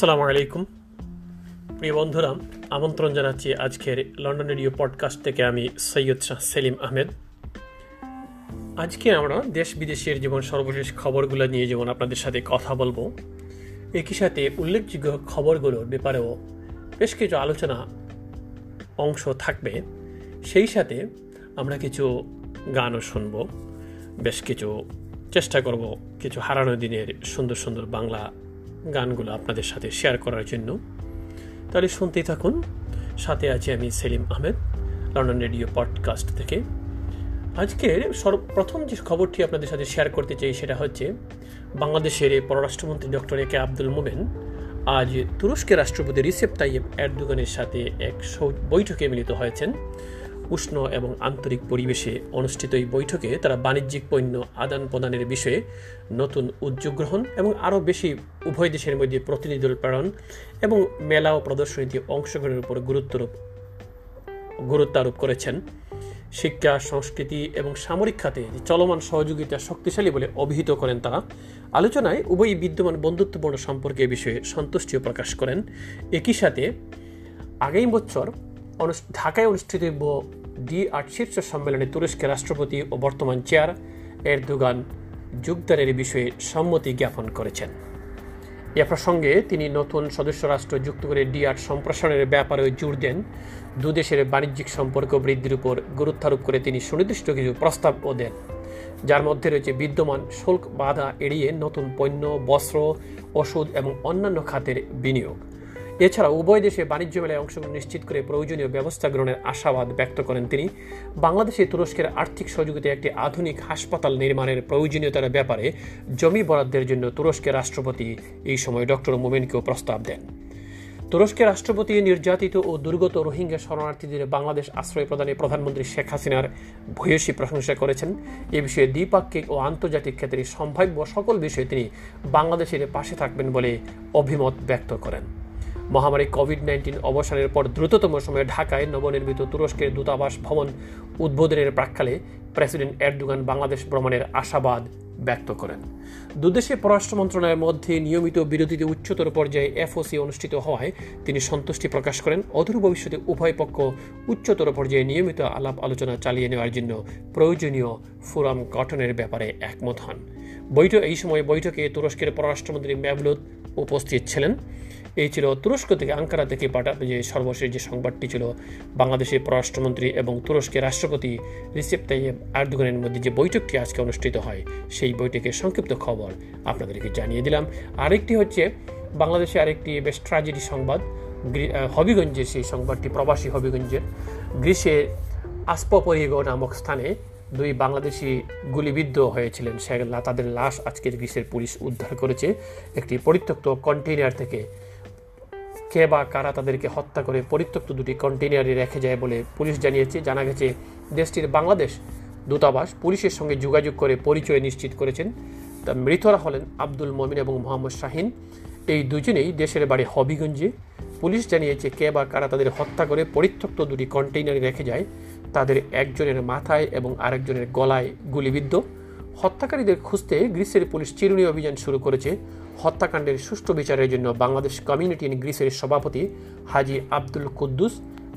আসসালামু আলাইকুম। প্রিয় বন্ধুরা, আমন্ত্রণ জানাচ্ছি আজকের লন্ডন রেডিও পডকাস্ট থেকে আমি সৈয়দ শাহ সেলিম আহমেদ। আজকে আমরা দেশ বিদেশের জীবন সর্বশেষ খবরগুলো নিয়ে যেমন আপনাদের সাথে কথা বলব, একই সাথে উল্লেখযোগ্য খবরগুলোর ব্যাপারেও বেশ কিছু আলোচনা অংশ থাকবে। সেই সাথে আমরা কিছু গানও শুনব, বেশ কিছু চেষ্টা করব, কিছু হারানো দিনের সুন্দর সুন্দর বাংলা গানগুলো আপনাদের সাথে শেয়ার করার জন্য। তাহলে শুনতেই থাকুন। সাথে আছি আমি Selim Ahmed, London radio podcast থেকে। আজকের সর্বপ্রথম যে খবরটি আপনাদের সাথে শেয়ার করতে চাই সেটা হচ্ছে, বাংলাদেশের পররাষ্ট্রমন্ত্রী ডক্টর এ কে আব্দুল মোমেন আজ তুরস্কের রাষ্ট্রপতি রিসেপ তাইয়েব এরদোগানের সাথে এক বৈঠকে মিলিত হয়েছেন। উষ্ণ এবং আন্তরিক পরিবেশে অনুষ্ঠিত এই বৈঠকে তারা বাণিজ্যিক পণ্য আদান প্রদানের বিষয়ে নতুন উদ্যোগ গ্রহণ এবং আরও বেশি উভয় দেশের মধ্যে প্রতিনিধি দল প্রেরণ এবং মেলা ও প্রদর্শনীতে অংশগ্রহণের উপর গুরুত্বারোপ গুরুত্ব আরোপ করেছেন। শিক্ষা, সংস্কৃতি এবং সামরিক খাতে চলমান সহযোগিতা শক্তিশালী বলে অভিহিত করেন তারা, আলোচনায় উভয়ই বিদ্যমান বন্ধুত্বপূর্ণ সম্পর্কে বিষয়ে সন্তুষ্টিও প্রকাশ করেন। একই সাথে আগামী বছর ঢাকায় অনুষ্ঠিত ডি আট শীর্ষ সম্মেলনে তুরস্কের রাষ্ট্রপতি ও বর্তমান চেয়ার এরদোগান যোগদানের বিষয়ে সম্মতি জ্ঞাপন করেছেন। এ প্রসঙ্গে তিনি নতুন সদস্য রাষ্ট্র যুক্ত করে ডি আট সম্প্রসারণের ব্যাপারেও জোর দেন। দুদেশের বাণিজ্যিক সম্পর্ক বৃদ্ধির উপর গুরুত্বারোপ করে তিনি সুনির্দিষ্ট কিছু প্রস্তাবও দেন, যার মধ্যে রয়েছে বিদ্যমান শুল্ক বাধা এড়িয়ে নতুন পণ্য, বস্ত্র, ওষুধ এবং অন্যান্য খাতের বিনিয়োগ। এছাড়া উভয় দেশে বাণিজ্য মেলায় অংশগ্রহণ নিশ্চিত করে প্রয়োজনীয় ব্যবস্থা গ্রহণের আশাবাদ ব্যক্ত করেন তিনি। বাংলাদেশে তুরস্কের আর্থিক সহযোগিতায় একটি আধুনিক হাসপাতাল নির্মাণের প্রয়োজনীয়তার ব্যাপারে জমি বরাদ্দের জন্য তুরস্কের রাষ্ট্রপতি এই সময় ডক্টর মোমেনকেও প্রস্তাব দেন। তুরস্কের রাষ্ট্রপতি নির্যাতিত ও দুর্গত রোহিঙ্গা শরণার্থীদের বাংলাদেশ আশ্রয় প্রদানে প্রধানমন্ত্রী শেখ হাসিনার ভূয়সী প্রশংসা করেছেন। এ বিষয়ে দ্বিপাক্ষিক ও আন্তর্জাতিক ক্ষেত্রে সম্ভাব্য সকল বিষয়ে তিনি বাংলাদেশের পাশে থাকবেন বলে অভিমত ব্যক্ত করেন। মহামারী কোভিড নাইন্টিন অবসানের পর দ্রুততম সময়ে ঢাকায় নবনির্মিত তুরস্কের দূতাবাস ভবন উদ্বোধনের প্রাককালে প্রেসিডেন্ট এরদোগান বাংলাদেশ ভ্রমণের আশাবাদ ব্যক্ত করেন। দুদেশের পররাষ্ট্র মন্ত্রণালয়ের মধ্যে নিয়মিত বিরোধীতে উচ্চতর পর্যায়ে এফওসি অনুষ্ঠিত হওয়ায় তিনি সন্তুষ্টি প্রকাশ করেন। অদূর ভবিষ্যতে উভয় পক্ষ উচ্চতর পর্যায়ে নিয়মিত আলাপ আলোচনা চালিয়ে নেওয়ার জন্য প্রয়োজনীয় ফোরাম গঠনের ব্যাপারে একমত হন। বৈঠক এই সময় বৈঠকে তুরস্কের পররাষ্ট্রমন্ত্রী ম্যাভলুদ উপস্থিত ছিলেন। এই ছিল তুরস্ক থেকে আঙ্কারা থেকে পাঠা যে সর্বশেষ যে সংবাদটি ছিল, বাংলাদেশের পররাষ্ট্রমন্ত্রী এবং তুরস্কের রাষ্ট্রপতি রিসেপ তাইয়েব আর্দুগানের মধ্যে যে বৈঠকটি আজকে অনুষ্ঠিত হয়, সেই বৈঠকের সংক্ষিপ্ত খবর আপনাদেরকে জানিয়ে দিলাম। আরেকটি হচ্ছে, বাংলাদেশে আরেকটি বেশ ট্র্যাজেডি সংবাদ হবিগঞ্জের সেই সংবাদটি প্রবাসী হবিগঞ্জের, গ্রীষ্মে আসপপরিগ নামক স্থানে দুই বাংলাদেশি গুলিবিদ্ধ হয়েছিলেন। সেগুলা তাদের লাশ আজকের গ্রীষ্মের পুলিশ উদ্ধার করেছে। একটি পরিত্যক্ত কন্টেইনার থেকে কে বা কারা তাদেরকে হত্যা করে পরিত্যক্ত দুটি কন্টেনারে রেখে যায় বলে পুলিশ জানিয়েছে। জানা গেছে, দেশটির বাংলাদেশ দূতাবাস পুলিশের সঙ্গে যোগাযোগ করে পরিচয় নিশ্চিত করেছেন। তা মৃতরা হলেন আব্দুল মমিন এবং মোহাম্মদ শাহিন। এই দুজনেই দেশের বাড়ি হবিগঞ্জে। পুলিশ জানিয়েছে, কে বা কারা তাদের হত্যা করে পরিত্যক্ত দুটি কন্টেইনারে রেখে যায়, তাদের একজনের মাথায় এবং আরেকজনের গলায় গুলিবিদ্ধ। হত্যাকারীদের খুঁজতে গ্রিসের পুলিশ চিরুনি অভিযান শুরু করেছে। হত্যাকাণ্ডের সুষ্ঠু বিচারের জন্য বাংলাদেশ কমিউনিটি ইন গ্রিসের সভাপতি হাজি আব্দুল কুদ্দুস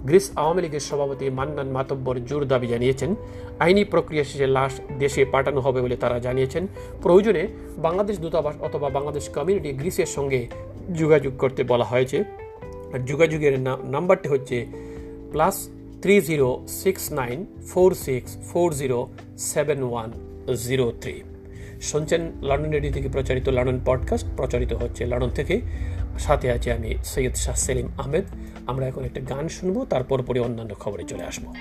গ্রিস আওয়ামী লীগের সভাপতি মান্নান মাতব্বর জোর দাবি জানিয়েছেন। আইনি প্রক্রিয়া শেষে লাশ দেশে পাঠানো হবে বলে তারা জানিয়েছেন। প্রয়োজনে বাংলাদেশ দূতাবাস অথবা বাংলাদেশ কমিউনিটি গ্রিসের সঙ্গে যোগাযোগ করতে বলা হয়েছে। যোগাযোগের নাম্বারটি হচ্ছে plus three zero six nine four six four zero seven one zero three. শুনছেন লন্ডন রেডিও থেকে প্রচারিত লন্ডন পডকাস্ট, প্রচারিত হচ্ছে লন্ডন থেকে। সাথে আছে আমি সৈয়দ শাহ সেলিম আহমেদ। আমরা এখন একটা গান শুনব তারপর পরে অন্যান্য খবরে চলে আসব।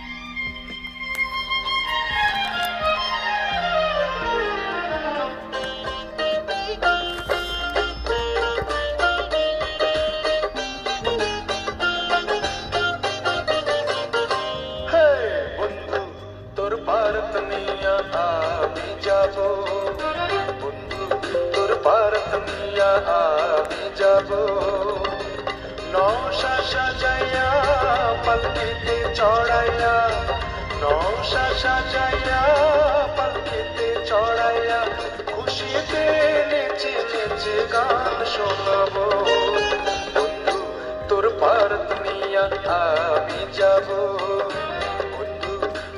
পালকিতে চড়াইয়া নশা সাজাইয়া পালকিতে চড়াইয়া, খুশিতে নেচে নেচে গান শোনাবো। ভারত নিয়া আমি যাব। বন্ধু,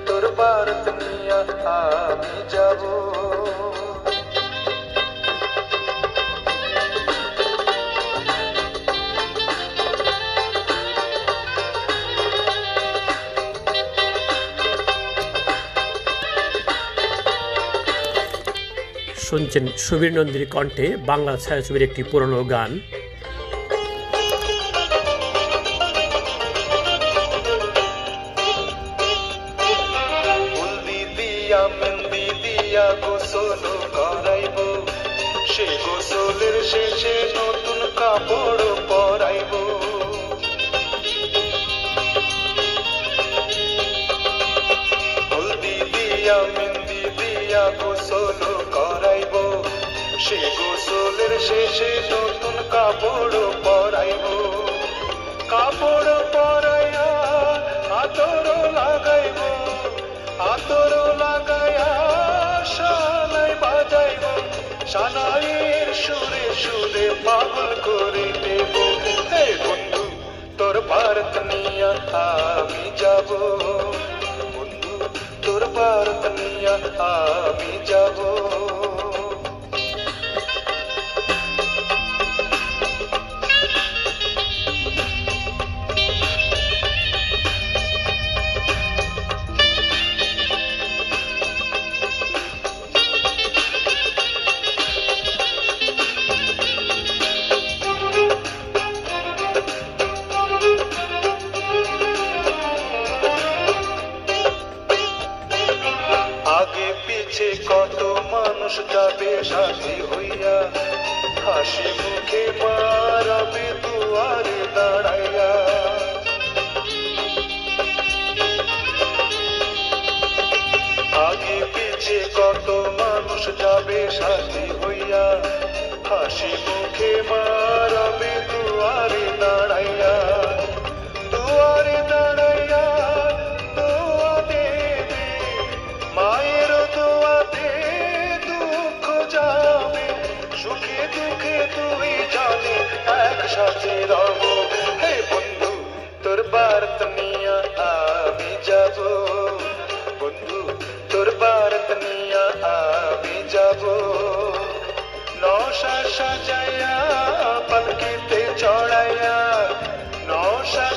তোর ভারত নিয়া আমি যাব। শুনছেন সুবীর নন্দীর কণ্ঠে বাংলা ছায়াছবির একটি পুরনো গান। সুরে পাগল করে দেব। হে বন্ধু, তোর ভারত নিয়া আমি যাব। বন্ধু, তোর ভারত নিয়া আমি যাব। যাবে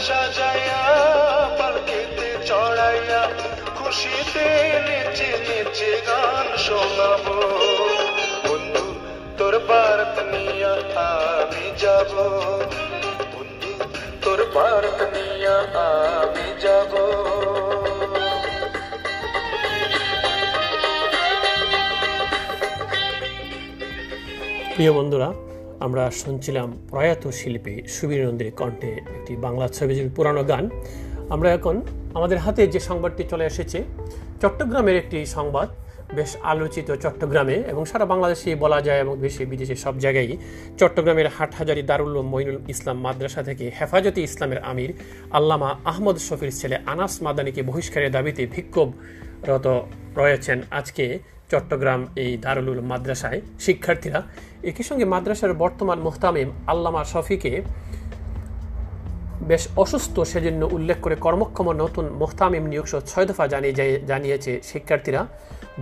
সাজাইয়া পালকিতে চড়াইয়া খুশিতে নেচে নেচে গান শোনাবো। বন্ধু, তোর ভারত নিয়া আমি যাব। বন্ধু, তোর ভারত নিয়া আমি যাব। প্রিয় বন্ধুরা আমরা শুনছিলাম প্রয়াত শিল্পী সুবীর নন্দীর কণ্ঠে একটি বাংলা ছবির পুরানো গান। আমরা এখন আমাদের হাতে যে সংবাদটি চলে এসেছে, চট্টগ্রামের একটি সংবাদ, বেশ আলোচিত চট্টগ্রামে এবং সারা বাংলাদেশে বলা যায় এবং দেশে বিদেশে সব জায়গায় চট্টগ্রামের হাটহাজারি দারুল মইনুল ইসলাম মাদ্রাসা থেকে হেফাজতে ইসলামের আমির আল্লামা আহমদ শফির ছেলে আনাস মাদানিকে বহিষ্কারের দাবিতে বিক্ষোভরত রয়েছেন আজকে চট্টগ্রাম এই দারুল উলুম মাদ্রাসায় শিক্ষার্থীরা। একই সঙ্গে মাদ্রাসার বর্তমান মোহতামিম আল্লামা শফিকে বেশ অসুস্থ সেজন্য উল্লেখ করে কর্মক্ষম নতুন মোহতামিম নিয়োগ ছয় দফা জানিয়ে জানিয়েছে শিক্ষার্থীরা।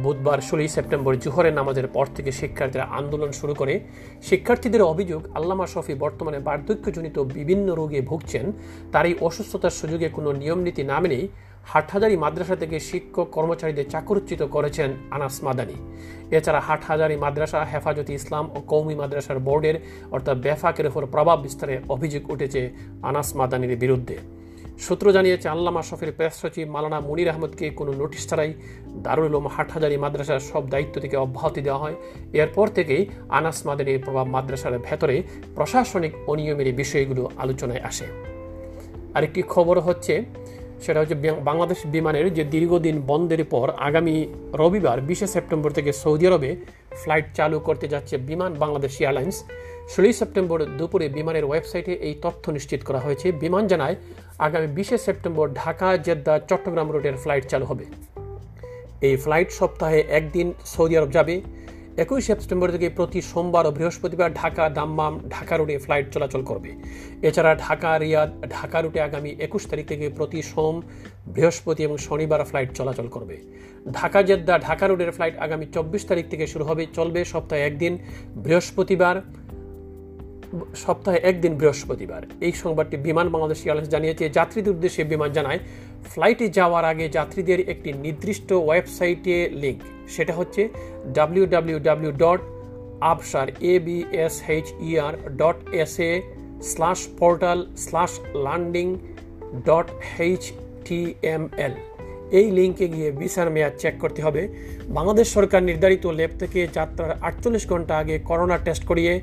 বুধবার ষোলোই সেপ্টেম্বর জুহরের নামাজের পর থেকে শিক্ষার্থীরা আন্দোলন শুরু করে। শিক্ষার্থীদের অভিযোগ, আল্লামা শফি বর্তমানে বার্ধক্যজনিত বিভিন্ন রোগে ভুগছেন। তার এই অসুস্থতার সুযোগে কোনো নিয়মনীতি না মেনেই হাটহাজারি মাদ্রাসা থেকে শিক্ষক কর্মচারীদের চাকরুচ্যুত করেছেন আনাস মাদানি। এছাড়া হাটহাজারি মাদ্রাসা হেফাজতে ইসলাম ও কৌমি মাদ্রাসার বোর্ডের অর্থাৎ বেফাকের উপর প্রভাব বিস্তারে অভিযোগ উঠেছে আনাস মাদানির বিরুদ্ধে। সূত্র জানিয়েছে, আল্লামা শফির প্রেস সচিব মালানা মুনির আহমদকে কোনো নোটিশ ছাড়াই দারুল উলুম হাটহাজারি মাদ্রাসার সব দায়িত্ব থেকে অব্যাহতি দেওয়া হয়। এরপর থেকেই আনাস মাদানির প্রভাব মাদ্রাসার ভেতরে প্রশাসনিক অনিয়মের বিষয়গুলো আলোচনায় আসে। আরেকটি খবর হচ্ছে সেটা হচ্ছে বাংলাদেশ বিমানের যে দীর্ঘদিন বন্ধের পর আগামী রবিবার, বিশে সেপ্টেম্বর থেকে সৌদি আরবে ফ্লাইট চালু করতে যাচ্ছে বিমান বাংলাদেশ এয়ারলাইন্স। ষোলোই সেপ্টেম্বর দুপুরে বিমানের ওয়েবসাইটে এই তথ্য নিশ্চিত করা হয়েছে। বিমান জানায়, আগামী বিশে সেপ্টেম্বর ঢাকা, জেদ্দা, চট্টগ্রাম রুটের ফ্লাইট চালু হবে। এই ফ্লাইট সপ্তাহে একদিন সৌদি আরব যাবে। একই সেপ্টেম্বর থেকে প্রতি সোমবার ও বৃহস্পতিবার ঢাকা দাম্মাম ঢাকা রুটে ফ্লাইট চলাচল করবে। এছাড়া ঢাকা, রিয়াদ, ঢাকা রুটে আগামী একুশ তারিখ থেকে প্রতি সোম, বৃহস্পতি এবং শনিবার ফ্লাইট চলাচল করবে। ঢাকা, জেদ্দা, ঢাকা রুটের ফ্লাইট আগামী চব্বিশ তারিখ থেকে শুরু হবে, চলবে সপ্তাহে একদিন। বৃহস্পতিবার সপ্তাহে একদিন বৃহস্পতিবার। এই সংবাদটি বিমান বাংলাদেশ এয়ারলাইন্স জানিয়েছে, যাত্রীদের উদ্দেশ্যে বিমান জানায়, ফ্লাইটে যাওয়ার আগে যাত্রীদের একটি নির্দিষ্ট ওয়েবসাইটে লিঙ্ক সেটা হচ্ছে W W W dot absher A B S H E R dot S A slash portal slash landing dot H T M L এই লিঙ্কে গিয়ে ভিসার মেয়াদ চেক করতে হবে। বাংলাদেশ সরকার নির্ধারিত লেব থেকে যাত্রার আটচল্লিশ ঘণ্টা আগে করোনা টেস্ট করিয়ে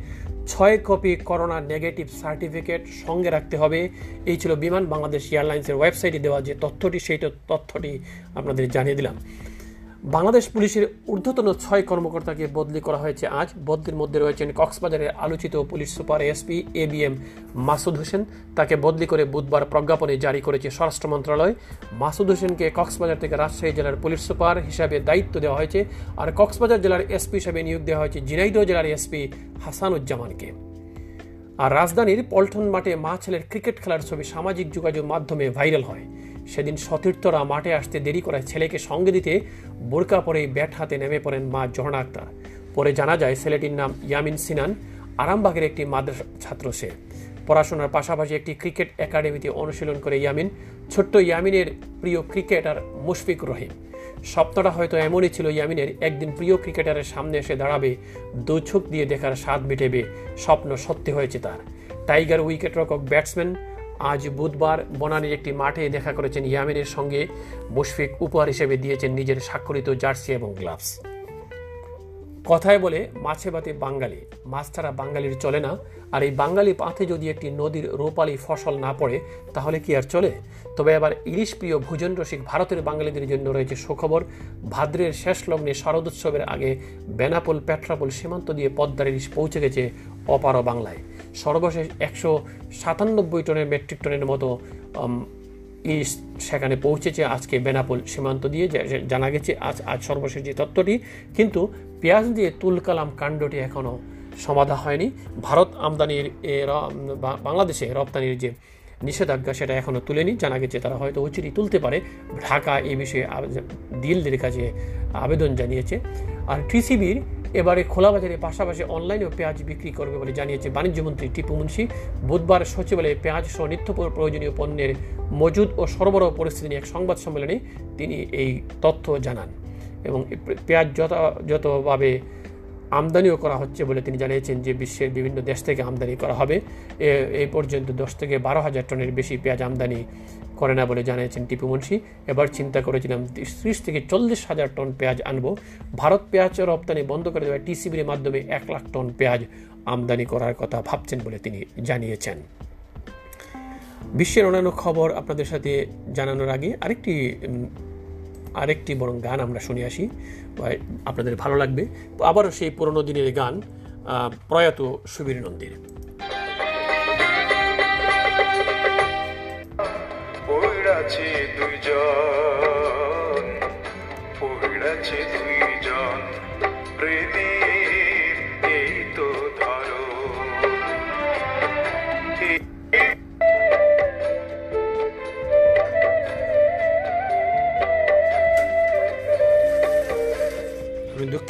ছয় কপি করোনা নেগেটিভ সার্টিফিকেট সঙ্গে রাখতে হবে। এই ছিল বিমান বাংলাদেশ এয়ারলাইন্সের ওয়েবসাইটে দেওয়া যে তথ্যটি, সেই তথ্যটি আপনাদের জানিয়ে দিলাম। বাংলাদেশ পুলিশের ঊর্ধ্বতন ছয় কর্মকর্তাকে বদলি করা হয়েছে আজ। বদলির মধ্যে রয়েছেন কক্সবাজারের আলোচিত police super SP A B M Masud Hossain. তাকে বদলি করে বুধবার প্রজ্ঞাপনে জারি করেছে স্বরাষ্ট্র মন্ত্রণালয়। মাসুদ হোসেনকে কক্সবাজার থেকে রাজশাহী জেলার পুলিশ সুপার হিসাবে দায়িত্ব দেওয়া হয়েছে আর কক্সবাজার জেলার এসপি হিসাবে নিয়োগ দেওয়া হয়েছে ঝিনাইদহ জেলার এসপি হাসানুজ্জামানকে। আর রাজধানীর পল্টন মাঠে মা ছেলের ক্রিকেট খেলার ছবি সামাজিক যোগাযোগ মাধ্যমে ভাইরাল হয়। সেদিন সতীর্থরা মাঠে আসতে দেরি করায় ছেলেকে সঙ্গে দিতে বোরকা পরে ব্যাট হাতে নেমে পড়েন মা জহনা আক্তার। পরে জানা যায় ছেলেটির নাম ইয়ামিন সিনান, আরামবাগের একটি মাদ্রাসা ছাত্র সে। পড়াশোনার পাশাপাশি একটি ক্রিকেট একাডেমিতে অনুশীলন করে ইয়ামিন, ছোট্ট ইয়ামিনের প্রিয় ক্রিকেটার মুশফিক রহিম। স্বপ্নটা হয়তো এমনই ছিল ইয়ামিনের, একদিন প্রিয় ক্রিকেটারের সামনে এসে দাঁড়াবে, দু চোখ দিয়ে দেখার স্বাদ মিটেবে, স্বপ্ন সত্যি হয়েছে তার। টাইগার উইকেট রক্ষক ব্যাটসম্যান আজ বুধবার বনানীর একটি মাঠে দেখা করেছেন ইয়ামিনের সঙ্গে মুশফিক উপহার হিসেবে দিয়েছেন নিজের স্বাক্ষরিত জার্সি এবং গ্লাভস। কথায় বলে, মাছে ভাতে বাঙালি, মাছ ছাড়া বাঙালির চলে না। আর এই বাঙালি পাথে যদি একটি নদীর রোপালি ফসল না পড়ে, তাহলে কি আর চলে? তবে এবার ইলিশ প্রিয় ভোজন রসিক ভারতের বাঙালিদের জন্য রয়েছে সুখবর। ভাদ্রের শেষ লগ্নে শারদোৎসবের আগে বেনাপোল, পেট্রাপোল সীমান্ত দিয়ে পদ্মার ইলিশ পৌঁছে গেছে অপার বাংলায়। সর্বশেষ একশো সাতানব্বই টনের মেট্রিক টনের মতো ইলিশ সেখানে পৌঁছেছে আজকে বেনাপোল সীমান্ত দিয়ে। জানা গেছে আজ আজ সর্বশেষ যে তত্ত্বটি কিন্তু পেঁয়াজ দিয়ে তুলকালাম কাণ্ডটি এখনও সমাধা হয়নি। ভারত আমদানির বাংলাদেশে রপ্তানির যে নিষেধাজ্ঞা, সেটা এখনও তুলেনি। জানা গেছে তারা হয়তো উচিতই তুলতে পারে। ঢাকা এ বিষয়ে দিল্লির কাছে আবেদন জানিয়েছে। আর টিসিবির এবারে খোলা বাজারে পাশাপাশি অনলাইনেও পেঁয়াজ বিক্রি করবে বলে জানিয়েছে বাণিজ্যমন্ত্রী টিপু মুন্সি। বুধবার সচিবালয়ে পেঁয়াজ সহ নিত্য প্রয়োজনীয় পণ্যের মজুদ ও সরবরাহ পরিস্থিতি নিয়ে এক সংবাদ সম্মেলনে তিনি এই তথ্য জানান এবং পেঁয়াজ যথাযথভাবে আমদানিও করা হচ্ছে বলে তিনি জানিয়েছেন যে বিশ্বের বিভিন্ন দেশ থেকে আমদানি করা হবে। এই পর্যন্ত দশ থেকে বারো হাজার টনের বেশি পেঁয়াজ আমদানি করে না বলে জানিয়েছেন টিপু মুন্সি। এবার চিন্তা করেছিলাম, ত্রিশ থেকে চল্লিশ হাজার টন পেঁয়াজ আনব। ভারত পেঁয়াজ রপ্তানি বন্ধ করে দেওয়া টিসিবির মাধ্যমে এক লাখ টন পেঁয়াজ আমদানি করার কথা ভাবছেন বলে তিনি জানিয়েছেন। বিশ্বের অন্যান্য খবর আপনাদের সাথে জানানোর আগে আরেকটি আরেকটি বরং গান আমরা শুনে আসি। আপনাদের ভালো লাগবে। আবারও সেই পুরনো দিনের গান প্রয়াত সুবীর নন্দীর। দুইজন পড়াছে দুইজন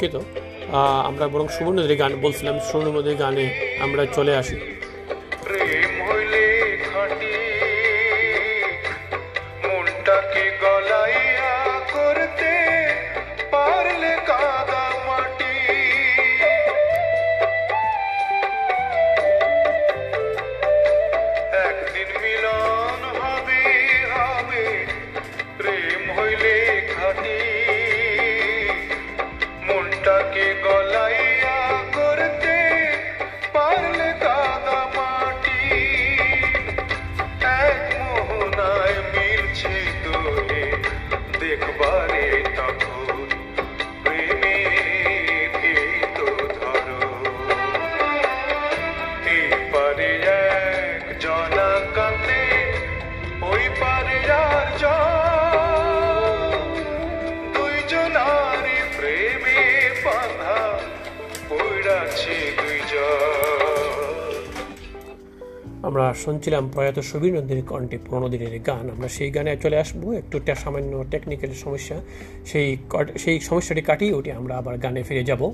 দুঃখিত। আমরা বরং সুবর্ণদের গান বলছিলাম সুবর্ণদের গানে আমরা চলে আসি। আমরা শুনছিলাম প্রয়াত সুবীর নদীর কণ্ঠে পুরোনো দিনের গান। আমরা সেই গানে চলে আসব। একটু সামান্য টেকনিক্যাল সমস্যা। সেই সেই সমস্যাটি কাটিয়ে উঠে আমরা আবার গানে ফিরে যাব।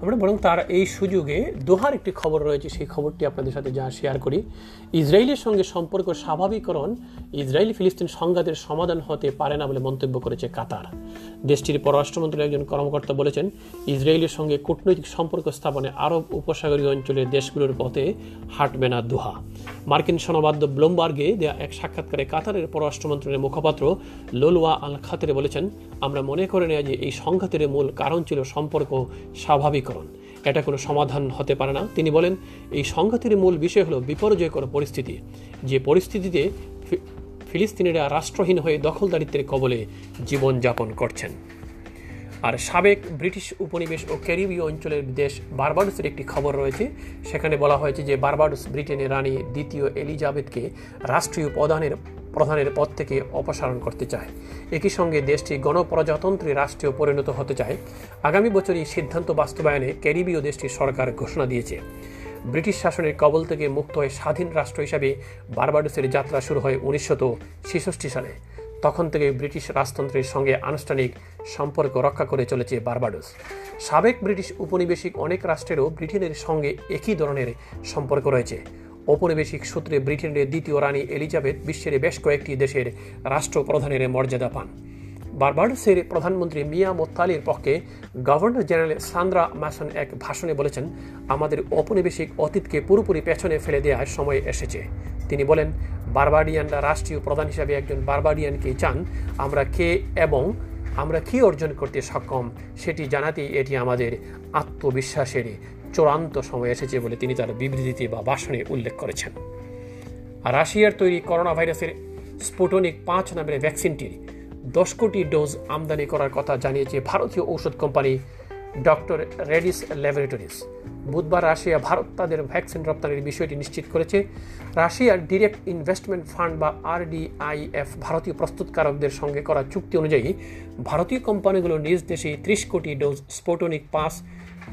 আমরা বরং তার এই সুযোগে দোহার একটি খবর রয়েছে। সেই খবরটি আপনাদের সাথে যা শেয়ার করি। ইসরায়েলের সঙ্গে সম্পর্ক স্বাভাবিকরণ ইসরায়েল ফিলিস্তিন সংঘাতের সমাধান হতে পারে না বলে মন্তব্য করেছে কাতার। দেশটির পররাষ্ট্রমন্ত্রীর একজন কর্মকর্তা বলেছেন, ইসরায়েলের সঙ্গে কূটনৈতিক সম্পর্ক স্থাপনে আরব উপসাগরীয় অঞ্চলের দেশগুলোর পথে হাঁটবে না দোহা। মার্কিন সংবাদ ব্লুমবার্গে দেয়া এক সাক্ষাৎকারে কাতারের পররাষ্ট্রমন্ত্রীর মুখপাত্র লোলওয়া আল খাতেরে বলেছেন, আমরা মনে করে নেওয়া যে এই সংঘাতের মূল কারণ ছিল সম্পর্ক স্বাভাবিকরণ এটা কোনো সমাধান হতে পারে না। তিনি বলেন, এই সংঘাতের মূল বিষয় হলো বিপর্যয়কর পরিস্থিতি। যে পরিস্থিতিতে ফিলিস্তিনিরা রাষ্ট্রহীন হয়ে দখলদারিত্বের কবলে জীবনযাপন করছেন। আর সাবেক ব্রিটিশ উপনিবেশ ও ক্যারিবীয় অঞ্চলের দেশ বারবাডোসের একটি খবর রয়েছে। সেখানে বলা হয়েছে যে বারবাডোস ব্রিটেনের রানী দ্বিতীয় এলিজাবেথকে রাষ্ট্রীয় প্রধানের প্রধানের পদ থেকে অপসারণ করতে চায়। একই সঙ্গে দেশটি গণপ্রজাতন্ত্রী রাষ্ট্রীয় পরিণত হতে চায়। আগামী বছর এই সিদ্ধান্ত বাস্তবায়নে ক্যারিবীয় দেশটির সরকার ঘোষণা দিয়েছে। ব্রিটিশ শাসনের কবল থেকে মুক্ত হয়ে স্বাধীন রাষ্ট্র হিসাবে বারবাডোসের যাত্রা শুরু হয় উনিশশো সালে। তখন থেকে ব্রিটিশ রাজতন্ত্রের সঙ্গে আনুষ্ঠানিক সম্পর্ক রক্ষা করে চলেছে বার্বাডোস। সাবেক ব্রিটিশ উপনিবেশিক অনেক রাষ্ট্রেরও ব্রিটেনের সঙ্গে একই ধরনের সম্পর্ক রয়েছে। ঔপনিবেশিক সূত্রে ব্রিটেনের দ্বিতীয় রানী এলিজাবেথ বিশ্বের বেশ কয়েকটি দেশের রাষ্ট্রপ্রধানের মর্যাদা পান। বারবাডোসের প্রধানমন্ত্রী মিয়া মোত্তালির পক্ষে গভর্নর জেনারেল সান্দ্রা ম্যাসন এক ভাষণে বলেছেন, আমাদের ঔপনিবেশিক অতীতকে পুরোপুরি পেছনে ফেলে দেওয়ার সময় এসেছে। তিনি বলেন বারবাডিয়ানরা রাষ্ট্রীয় প্রধান হিসাবে একজন বারবাডিয়ানকে চান, আমরা কে এবং আমরা কি অর্জন করতে সক্ষম, সেটি জানাতেই এটি আমাদের আত্মবিশ্বাসের চূড়ান্ত সময় এসেছে বলে তিনি তার বিবৃতিতে বা ভাষণে উল্লেখ করেছেন। রাশিয়ার তৈরি করোনা ভাইরাসের স্পুটনিক পাঁচ নামের ভ্যাকসিনটির দশ কোটি ডোজ আমদানি করার কথা জানিয়েছে ভারতীয় ঔষধ কোম্পানি ডক্টর রেডিস ল্যাবরেটরিজ। বুধবার রাশিয়া, ভারত তাদের ভ্যাকসিন রপ্তানির বিষয়টি নিশ্চিত করেছে। রাশিয়ার ডিরেক্ট ইনভেস্টমেন্ট ফান্ড বা আরডিআইএফ ভারতীয় প্রস্তুতকারকদের সঙ্গে করা চুক্তি অনুযায়ী ভারতীয় কোম্পানিগুলো নিজ দেশে ত্রিশ কোটি ডোজ স্পুটনিক পাঁচ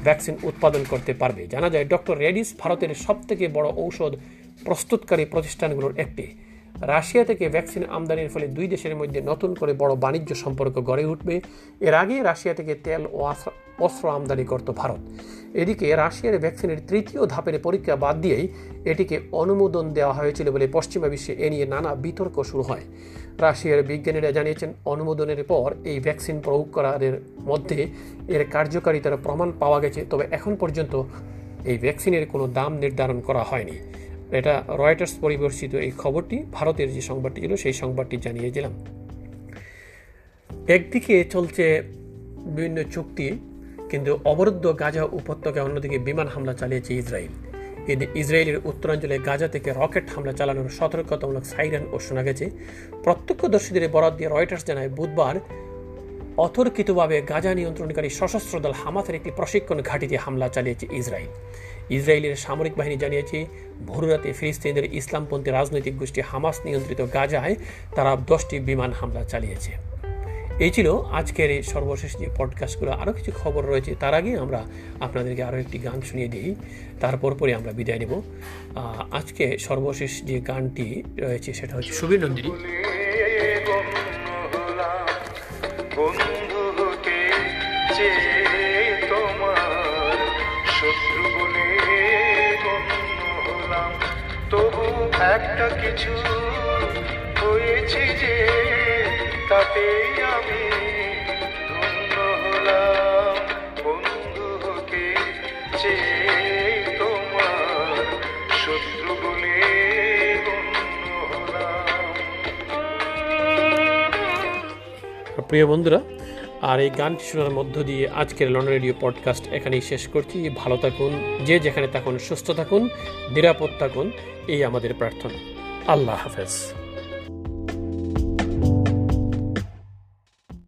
ভ্যাকসিন উৎপাদন করতে পারবে। জানা যায়, ডক্টর রেডিস ভারতের সবথেকে বড় ঔষধ প্রস্তুতকারী প্রতিষ্ঠানগুলোর একটি। রাশিয়া থেকে ভ্যাকসিন আমদানির ফলে দুই দেশের মধ্যে নতুন করে বড় বাণিজ্য সম্পর্ক গড়ে উঠবে। এর আগে রাশিয়া থেকে তেল ও অস্ত্র আমদানি করত ভারত। এদিকে রাশিয়ার ভ্যাকসিনের তৃতীয় ধাপের পরীক্ষা বাদ দিয়েই এটিকে অনুমোদন দেওয়া হয়েছিল বলে পশ্চিমা বিশ্বে এ নিয়ে নানা বিতর্ক শুরু হয়। রাশিয়ার বিজ্ঞানীরা জানিয়েছেন, অনুমোদনের পর এই ভ্যাকসিন প্রয়োগ করার মধ্যে এর কার্যকারিতার প্রমাণ পাওয়া গেছে, তবে এখন পর্যন্ত এই ভ্যাকসিনের কোনো দাম নির্ধারণ করা হয়নি। এটা রয়টার্স পরিবর্তিত এই খবরটি, ভারতের যে সংবাদটি ছিল সেই সংবাদটি জানিয়েছিলাম একদিকে চলছে বিভিন্ন চুক্তি, কিন্তু অবরুদ্ধ গাজা উপত্যকায় অন্যদিকে বিমান হামলা চালিয়েছে ইসরায়েল। এদিন ইসরায়েলের উত্তরাঞ্চলে গাজা থেকে রকেট হামলা চালানোর সতর্কতামূলক সাইরেন ও শোনা গেছে। প্রত্যক্ষদর্শীদের বরাদ দিয়ে রয়টার্স জানায়, বুধবার অতর্কিতভাবে গাজা নিয়ন্ত্রণকারী সশস্ত্র দল হামাসের একটি প্রশিক্ষণ ঘাঁটিতে হামলা চালিয়েছে ইসরায়েল। ইসরায়েলের সামরিক বাহিনী জানিয়েছে ভোররাতে ফিলিস্তিনিদের ইসলামপন্থী রাজনৈতিক গোষ্ঠী হামাস নিয়ন্ত্রিত গাজায় তারা দশটি বিমান হামলা চালিয়েছে। এই ছিল আজকের এই সর্বশেষ যে পডকাস্টগুলো আরও কিছু খবর রয়েছে তার আগে আমরা আপনাদেরকে আরও একটি গান শুনিয়ে দিই তারপর পরে আমরা বিদায় নেব। আজকে সর্বশেষ যে গানটি রয়েছে সেটা হচ্ছে সুবীর নন্দিনী বন্ধু হতে চেয়ে তোমার শত্রু বলে গণ্য হলাম। তবু একটা কিছু হয়েছে যে, তাতেই আমি প্রিয় বন্ধুরা, আর এই গানটি শোনার মধ্য দিয়ে আজকের লন্ডন রেডিও পডকাস্ট এখানেই শেষ করছি। ভালো থাকুন, যে যেখানে থাকুন, সুস্থ থাকুন, নিরাপদ থাকুন, এই আমাদের প্রার্থনা। আল্লাহ হাফেজ।